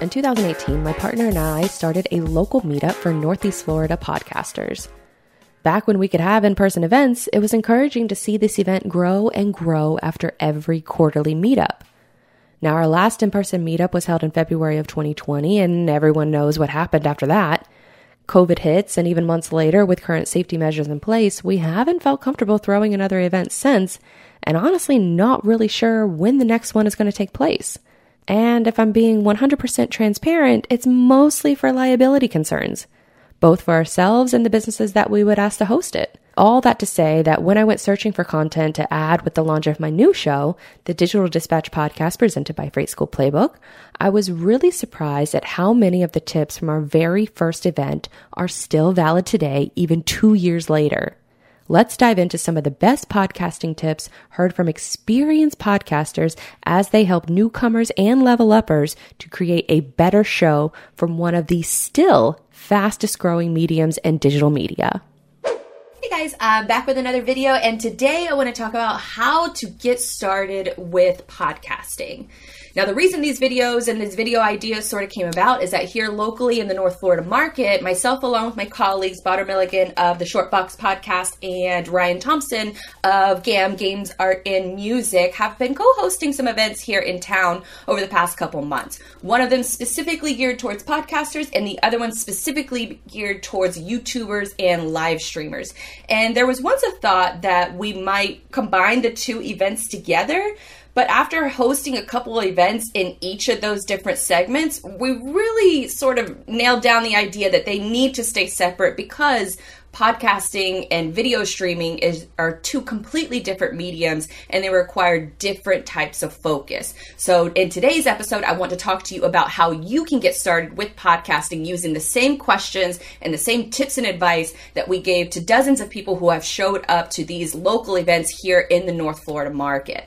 In 2018, my partner and I started a local meetup for Northeast Florida podcasters. Back when we could have in person events, it was encouraging to see this event grow and grow after every quarterly meetup. Now, our last in person meetup was held in February of 2020, and everyone knows what happened after that. COVID hits, and even months later, with current safety measures in place, we haven't felt comfortable throwing another event since, and honestly, not really sure when the next one is going to take place. And if I'm being 100% transparent, it's mostly for liability concerns, both for ourselves and the businesses that we would ask to host it. All that to say that when I went searching for content to add with the launch of my new show, the Digital Dispatch podcast presented by Freight School Playbook, I was really surprised at how many of the tips from our very first event are still valid today, even two years later. Let's dive into some of the best podcasting tips heard from experienced podcasters as they help newcomers and level uppers to create a better show from one of the still fastest growing mediums in digital media. Guys, I'm back with another video, and today I want to talk about how to get started with podcasting. Now, the reason these videos and these video ideas sort of came about is that here locally in the North Florida market, myself along with my colleagues, Botter Milligan of the Short Box podcast and Ryan Thompson of GAM Games Art and Music have been co-hosting some events here in town over the past couple months. One of them specifically geared towards podcasters and the other one specifically geared towards YouTubers and live streamers. And there was once a thought that we might combine the two events together but after hosting a couple of events in each of those different segments, we really sort of nailed down the idea that they need to stay separate because podcasting and video streaming is are two completely different mediums and they require different types of focus. So in today's episode I want to talk to you about how you can get started with podcasting using the same questions and the same tips and advice that we gave to dozens of people who have showed up to these local events here in the North Florida market.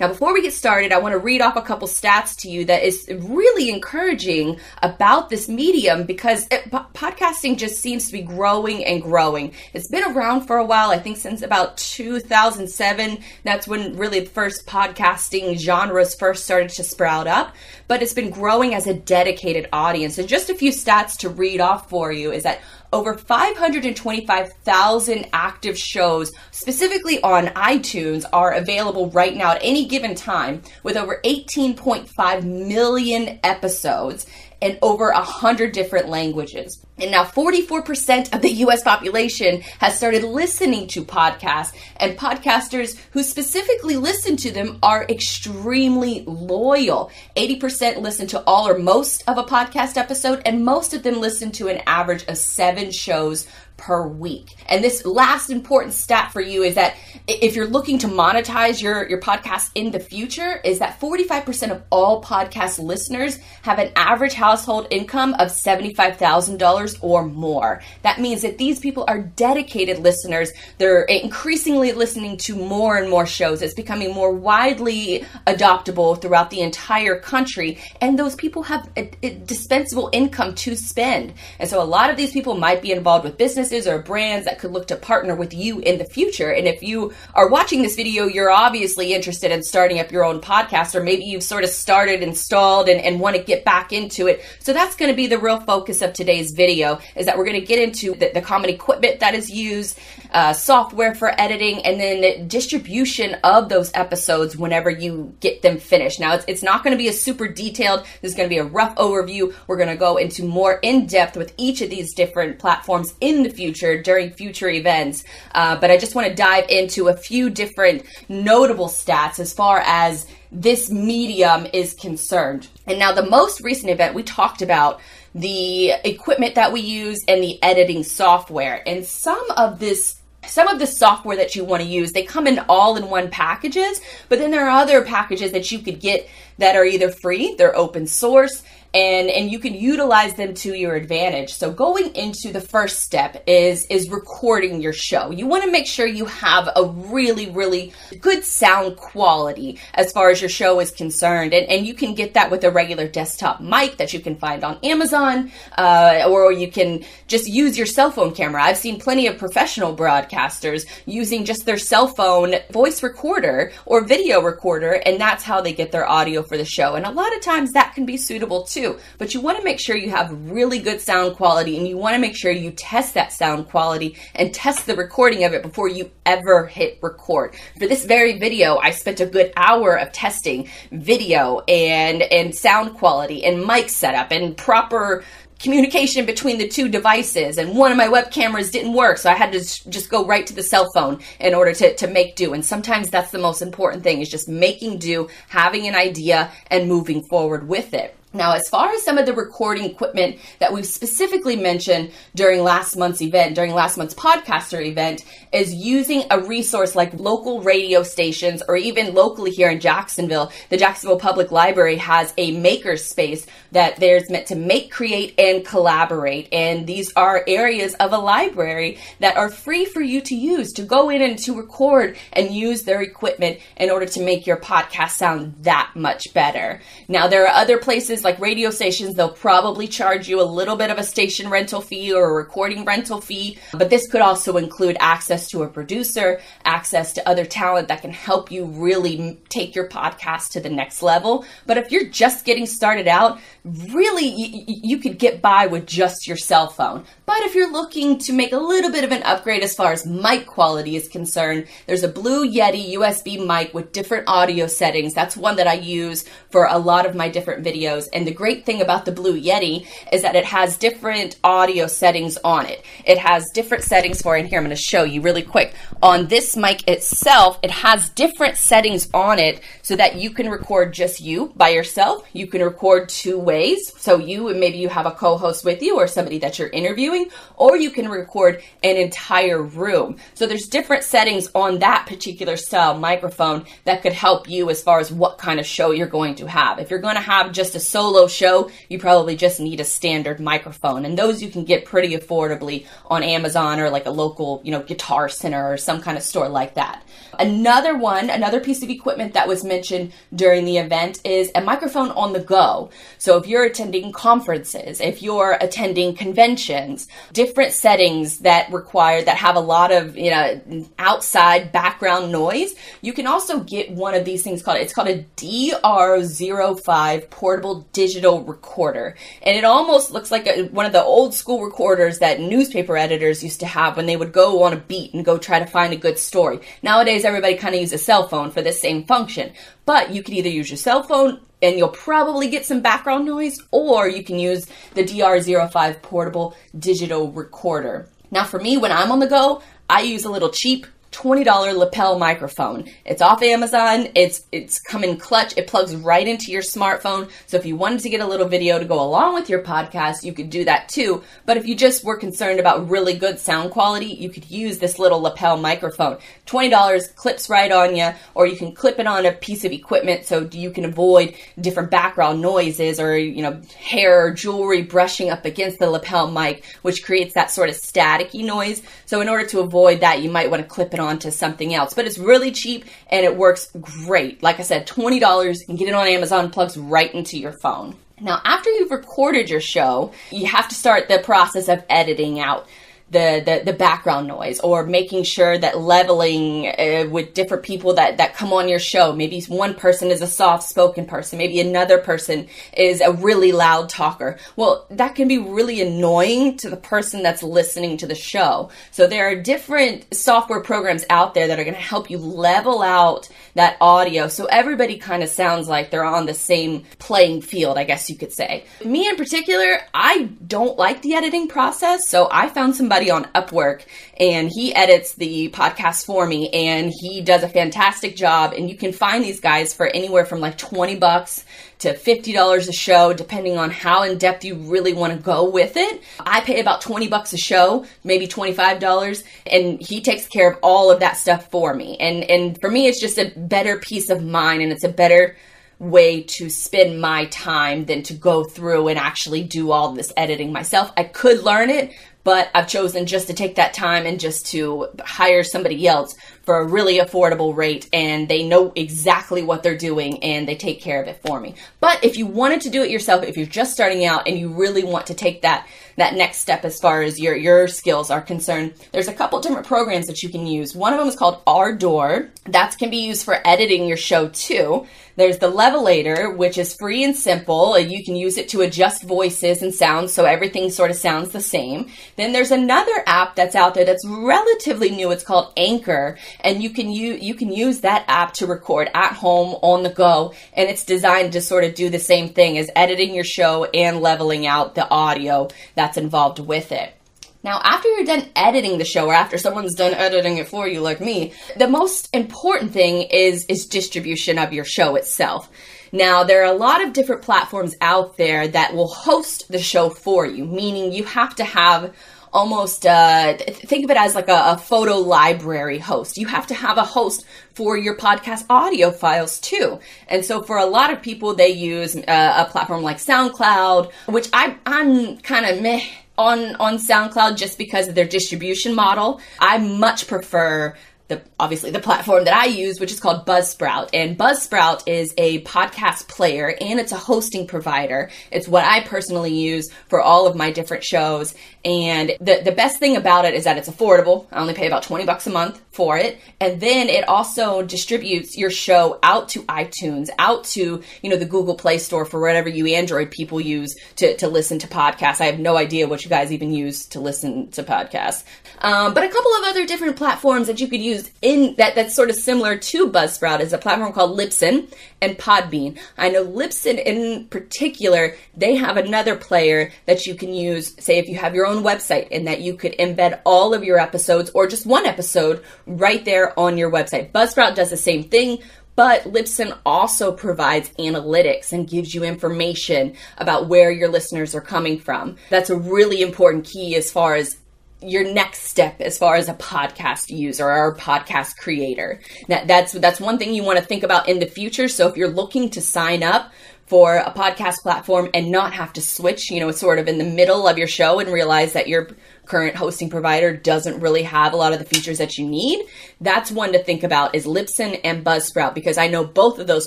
Now, before we get started, I want to read off a couple stats to you that is really encouraging about this medium because it, podcasting just seems to be growing and growing. It's been around for a while, I think since about 2007. That's when really the first podcasting genres first started to sprout up, but it's been growing as a dedicated audience. And just a few stats to read off for you is that over 525,000 active shows, specifically on iTunes, are available right now at any given time with over 18.5 million episodes in over 100 different languages. And now 44% of the US population has started listening to podcasts, and podcasters who specifically listen to them are extremely loyal. 80% listen to all or most of a podcast episode, and most of them listen to an average of seven shows per week. And this last important stat for you is that if you're looking to monetize your, your podcast in the future, is that 45% of all podcast listeners have an average household income of $75,000 or more. That means that these people are dedicated listeners. They're increasingly listening to more and more shows. It's becoming more widely adoptable throughout the entire country. And those people have a, a dispensable income to spend. And so a lot of these people might be involved with business businesses or brands that could look to partner with you in the future. And if you are watching this video, you're obviously interested in starting up your own podcast, or maybe you've sort of started, installed, and, and want to get back into it. So that's going to be the real focus of today's video is that we're going to get into the, the common equipment that is used, uh, software for editing, and then distribution of those episodes whenever you get them finished. Now, it's, it's not going to be a super detailed, this is going to be a rough overview. We're going to go into more in depth with each of these different platforms in the future during future events. Uh, but I just want to dive into a few different notable stats as far as this medium is concerned. And now, the most recent event we talked about the equipment that we use and the editing software. And some of this some of the software that you want to use they come in all in one packages but then there are other packages that you could get that are either free they're open source and and you can utilize them to your advantage. So going into the first step is is recording your show. You want to make sure you have a really really good sound quality as far as your show is concerned. And, and you can get that with a regular desktop mic that you can find on amazon uh, or you can just use your cell phone camera. I've seen plenty of professional broadcasters using just their cell phone voice recorder or video recorder and that's how they get their audio for the show. And a lot of times that can be suitable too too. But you want to make sure you have really good sound quality and you want to make sure you test that sound quality and test the recording of it before you ever hit record. For this very video, I spent a good hour of testing video and and sound quality and mic setup and proper communication between the two devices and one of my web cameras didn't work so i had to just go right to the cell phone in order to, to make do and sometimes that's the most important thing is just making do having an idea and moving forward with it now, as far as some of the recording equipment that we've specifically mentioned during last month's event, during last month's podcaster event, is using a resource like local radio stations or even locally here in Jacksonville. The Jacksonville Public Library has a makerspace that there's meant to make, create, and collaborate. And these are areas of a library that are free for you to use, to go in and to record and use their equipment in order to make your podcast sound that much better. Now, there are other places like radio stations, they'll probably charge you a little bit of a station rental fee or a recording rental fee. But this could also include access to a producer, access to other talent that can help you really take your podcast to the next level. But if you're just getting started out, really you, could get by with just your cell phone. But if you're looking to make a little bit of an upgrade as far as mic quality is concerned, there's a Blue Yeti USB mic with different audio settings. That's one that I use for a lot of my different videos. And the great thing about the Blue Yeti is that it has different audio settings on it. It has different settings for, and here I'm going to show you really quick. On this mic itself, it has different settings on it so that you can record just you by yourself. You can record two ways. So you and maybe you have a co-host with you or somebody that you're interviewing, or you can record an entire room. So there's different settings on that particular style microphone that could help you as far as what kind of show you're going to have. If you're going to have just a solo show, you probably just need a standard microphone. And those you can get pretty affordably on Amazon or like a local, you know, guitar center or some kind of store like that. Another one, another piece of equipment that was mentioned during the event is a microphone on the go. So if you're attending conferences, if you're attending conventions, different settings that require, that have a lot of, you know, outside background noise, you can also get one of these things called, it's called a DR05 portable digital recorder. And it almost looks like a, one of the old school recorders that newspaper editors used to have when they would go on a beat and go try to find a good story. Nowadays, everybody kind of uses a cell phone for this same function. But you can either use your cell phone and you'll probably get some background noise, or you can use the DR05 portable digital recorder. Now, for me, when I'm on the go, I use a little cheap $20 lapel microphone. It's off Amazon. It's it's come in clutch. It plugs right into your smartphone. So if you wanted to get a little video to go along with your podcast, you could do that too. But if you just were concerned about really good sound quality, you could use this little lapel microphone. $20 clips right on you or you can clip it on a piece of equipment so you can avoid different background noises or you know hair or jewelry brushing up against the lapel mic which creates that sort of staticky noise. So in order to avoid that, you might want to clip it it onto something else. But it's really cheap and it works great. Like I said, $20 and get it on Amazon, plugs right into your phone. Now, after you've recorded your show, you have to start the process of editing out the, the, the background noise or making sure that leveling uh, with different people that, that come on your show. Maybe one person is a soft spoken person. Maybe another person is a really loud talker. Well, that can be really annoying to the person that's listening to the show. So there are different software programs out there that are going to help you level out that audio so everybody kind of sounds like they're on the same playing field, I guess you could say. Me in particular, I don't like the editing process. So I found somebody on Upwork and he edits the podcast for me and he does a fantastic job. And you can find these guys for anywhere from like 20 bucks to $50 a show, depending on how in depth you really want to go with it. I pay about 20 bucks a show, maybe $25, and he takes care of all of that stuff for me. And, and for me, it's just a better peace of mind and it's a better way to spend my time than to go through and actually do all this editing myself. I could learn it, but I've chosen just to take that time and just to hire somebody else for a really affordable rate and they know exactly what they're doing and they take care of it for me. But if you wanted to do it yourself, if you're just starting out and you really want to take that that next step as far as your your skills are concerned, there's a couple different programs that you can use. One of them is called Ardour. That can be used for editing your show too. There's the Levelator, which is free and simple. And you can use it to adjust voices and sounds so everything sort of sounds the same. Then there's another app that's out there that's relatively new. It's called Anchor, and you can use you can use that app to record at home on the go, and it's designed to sort of do the same thing as editing your show and leveling out the audio that's involved with it. Now, after you're done editing the show or after someone's done editing it for you like me, the most important thing is is distribution of your show itself. Now, there are a lot of different platforms out there that will host the show for you, meaning you have to have almost uh, think of it as like a, a, photo library host. You have to have a host for your podcast audio files too. And so for a lot of people, they use uh, a platform like SoundCloud, which I, I'm kind of meh on on SoundCloud just because of their distribution model. I much prefer the obviously the platform that I use, which is called Buzzsprout. And Buzzsprout is a podcast player and it's a hosting provider. It's what I personally use for all of my different shows. And the, the best thing about it is that it's affordable. I only pay about 20 bucks a month for it. And then it also distributes your show out to iTunes, out to, you know, the Google Play Store for whatever you Android people use to, to listen to podcasts. I have no idea what you guys even use to listen to podcasts. Um, but a couple of other different platforms that you could use in that that's sort of similar to Buzzsprout is a platform called Libsyn and Podbean. I know Libsyn in particular, they have another player that you can use, say if you have your own website and that you could embed all of your episodes or just one episode right there on your website. Buzzsprout does the same thing, but Libsyn also provides analytics and gives you information about where your listeners are coming from. That's a really important key as far as your next step as far as a podcast user or a podcast creator. That, that's that's one thing you want to think about in the future. So if you're looking to sign up for a podcast platform and not have to switch, you know, sort of in the middle of your show and realize that your current hosting provider doesn't really have a lot of the features that you need, that's one to think about is Libsyn and Buzzsprout because I know both of those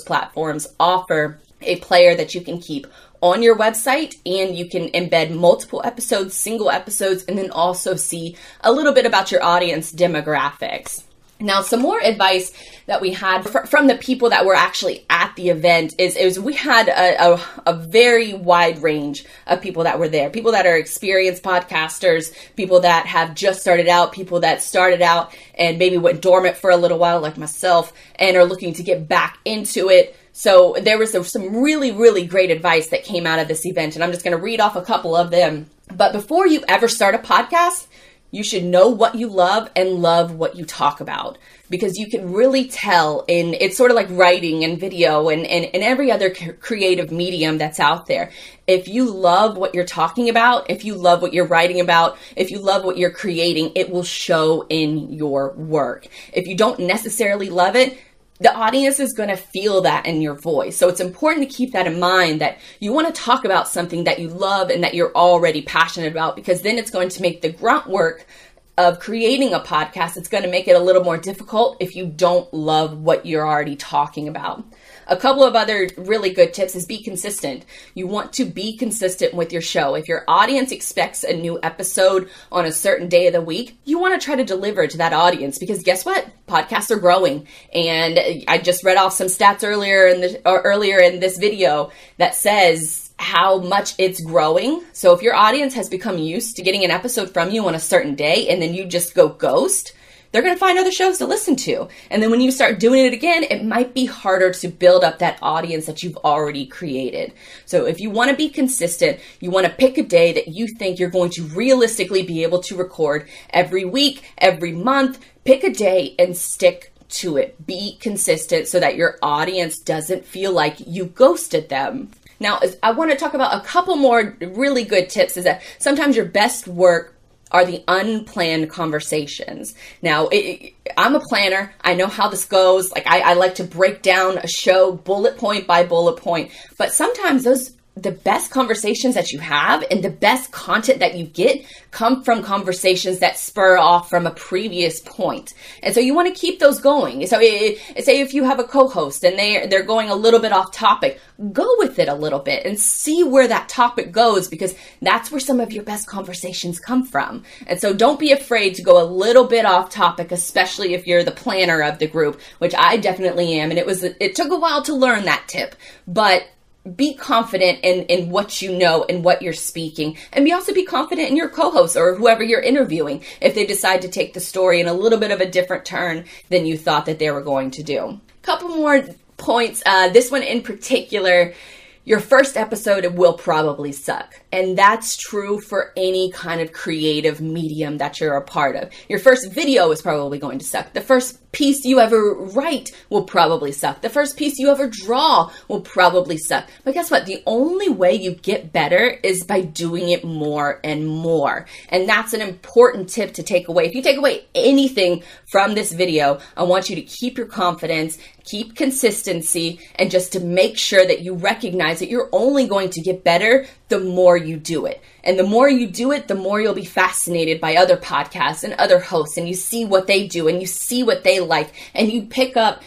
platforms offer a player that you can keep on your website and you can embed multiple episodes, single episodes, and then also see a little bit about your audience demographics. Now, some more advice that we had fr- from the people that were actually at the event is, is we had a, a, a, very wide range of people that were there. People that are experienced podcasters, people that have just started out, people that started out and maybe went dormant for a little while, like myself, and are looking to get back into it. So there was some really, really great advice that came out of this event, and I'm just going to read off a couple of them. But before you ever start a podcast, you should know what you love and love what you talk about because you can really tell in it's sort of like writing and video and, and, and every other creative medium that's out there. If you love what you're talking about, if you love what you're writing about, if you love what you're creating, it will show in your work. If you don't necessarily love it, the audience is going to feel that in your voice. So it's important to keep that in mind that you want to talk about something that you love and that you're already passionate about because then it's going to make the grunt work of creating a podcast. It's going to make it a little more difficult if you don't love what you're already talking about. A couple of other really good tips is be consistent. You want to be consistent with your show. If your audience expects a new episode on a certain day of the week, you want to try to deliver to that audience because guess what? Podcasts are growing. And I just read off some stats earlier in the earlier in this video that says how much it's growing. So if your audience has become used to getting an episode from you on a certain day and then you just go ghost, they're going to find other shows to listen to. And then when you start doing it again, it might be harder to build up that audience that you've already created. So if you want to be consistent, you want to pick a day that you think you're going to realistically be able to record every week, every month. Pick a day and stick to it. Be consistent so that your audience doesn't feel like you ghosted them. Now, I want to talk about a couple more really good tips is that sometimes your best work are the unplanned conversations. Now, it, I'm a planner. I know how this goes. Like, I, I like to break down a show bullet point by bullet point. But sometimes those the best conversations that you have and the best content that you get come from conversations that spur off from a previous point. And so you want to keep those going. So it, it, say if you have a co-host and they they're going a little bit off topic, go with it a little bit and see where that topic goes because that's where some of your best conversations come from. And so don't be afraid to go a little bit off topic, especially if you're the planner of the group, which I definitely am. And it was it took a while to learn that tip, but be confident in, in what you know and what you're speaking. And be also be confident in your co-host or whoever you're interviewing if they decide to take the story in a little bit of a different turn than you thought that they were going to do. Couple more points. Uh, this one in particular your first episode will probably suck. And that's true for any kind of creative medium that you're a part of. Your first video is probably going to suck. The first piece you ever write will probably suck. The first piece you ever draw will probably suck. But guess what? The only way you get better is by doing it more and more. And that's an important tip to take away. If you take away anything from this video, I want you to keep your confidence, keep consistency, and just to make sure that you recognize that you're only going to get better the more you do it. And the more you do it, the more you'll be fascinated by other podcasts and other hosts, and you see what they do and you see what they like, and you pick up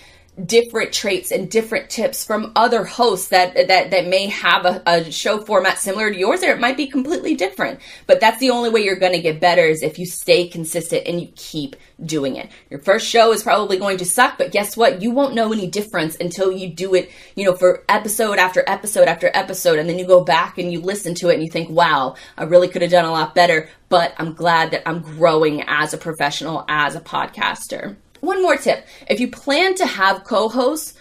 different traits and different tips from other hosts that that that may have a, a, show format similar to yours or it might be completely different. But that's the only way you're going to get better is if you stay consistent and you keep doing it. Your first show is probably going to suck but guess what? You won't know any difference until you do it you know for episode after episode after episode and then you go back and you listen to it and you think wow i really could have done a lot better but i'm glad that i'm growing as a professional as a podcaster one more tip if you plan to have co hosts,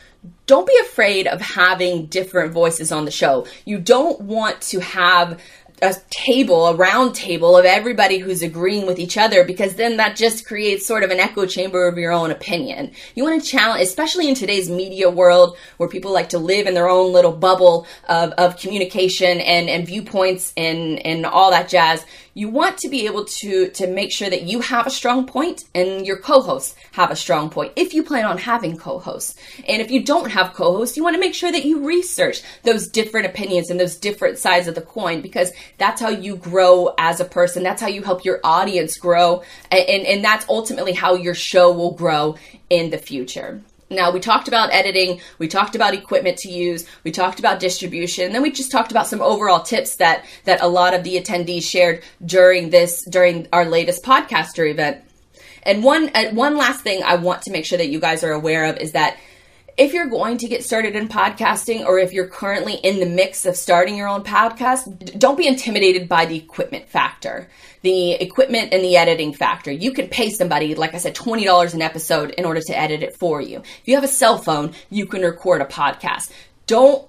don't be afraid of having different voices on the show. You don't want to have a table, a round table of everybody who's agreeing with each other because then that just creates sort of an echo chamber of your own opinion. You want to challenge, especially in today's media world where people like to live in their own little bubble of, of communication and, and viewpoints and, and all that jazz. You want to be able to, to make sure that you have a strong point and your co-hosts have a strong point if you plan on having co-hosts. And if you don't have co-hosts, you want to make sure that you research those different opinions and those different sides of the coin because that's how you grow as a person. That's how you help your audience grow. And, and, and that's ultimately how your show will grow in the future. Now, we talked about editing, we talked about equipment to use, we talked about distribution, then we just talked about some overall tips that that a lot of the attendees shared during this during our latest podcaster event. And one uh, one last thing I want to make sure that you guys are aware of is that if you're going to get started in podcasting or if you're currently in the mix of starting your own podcast, don't be intimidated by the equipment factor, the equipment and the editing factor. You can pay somebody, like I said, $20 an episode in order to edit it for you. If you have a cell phone, you can record a podcast. Don't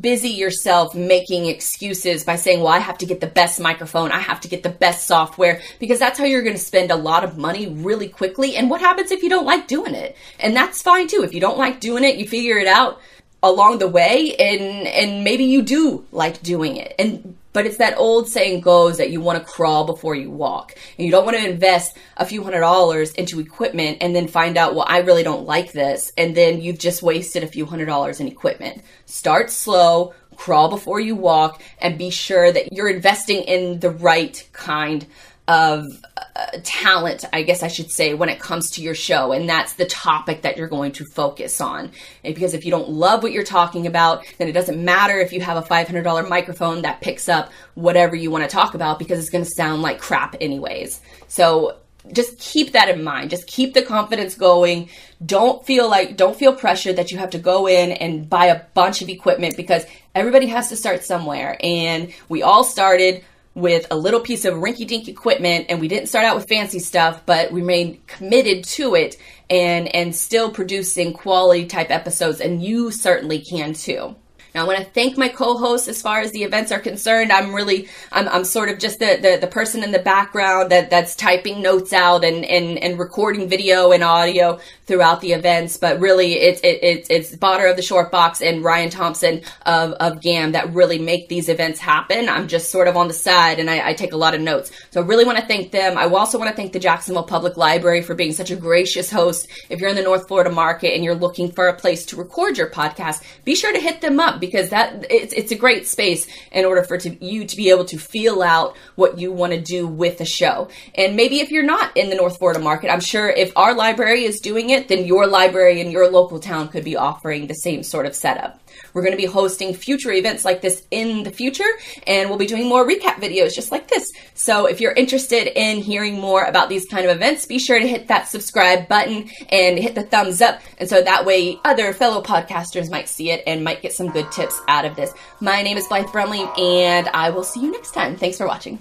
busy yourself making excuses by saying, well, I have to get the best microphone. I have to get the best software because that's how you're going to spend a lot of money really quickly. And what happens if you don't like doing it? And that's fine too. If you don't like doing it, you figure it out along the way and, and maybe you do like doing it. And but it's that old saying goes that you want to crawl before you walk. And you don't want to invest a few hundred dollars into equipment and then find out, well, I really don't like this. And then you've just wasted a few hundred dollars in equipment. Start slow, crawl before you walk, and be sure that you're investing in the right kind of Uh, talent, I guess I should say, when it comes to your show. And that's the topic that you're going to focus on. And because if you don't love what you're talking about, then it doesn't matter if you have a $500 microphone that picks up whatever you want to talk about because it's going to sound like crap anyways. So just keep that in mind. Just keep the confidence going. Don't feel like, don't feel pressured that you have to go in and buy a bunch of equipment because everybody has to start somewhere. And we all started with a little piece of rinky dink equipment and we didn't start out with fancy stuff, but we remained committed to it and, and still producing quality type episodes. And you certainly can too. Now, I want to thank my co-hosts as far as the events are concerned. I'm really, I'm, I'm sort of just the, the, the person in the background that, that's typing notes out and, and, and recording video and audio throughout the events. But really, it's, it, it's, it's Botter of the Short Box and Ryan Thompson of, of GAM that really make these events happen. I'm just sort of on the side and I, I take a lot of notes. So I really want to thank them. I also want to thank the Jacksonville Public Library for being such a gracious host. If you're in the North Florida market and you're looking for a place to record your podcast, be sure to hit them up because that it's, it's a great space in order for to, you to be able to feel out what you want to do with the show. And maybe if you're not in the North Florida market, I'm sure if our library is doing it, then your library in your local town could be offering the same sort of setup. We're going to be hosting future events like this in the future, and we'll be doing more recap videos just like this. So if you're interested in hearing more about these kind of events, be sure to hit that subscribe button and hit the thumbs up. And so that way other fellow podcasters might see it and might get some good tips out of this. My name is Blythe Brumley, and I will see you next time. Thanks for watching.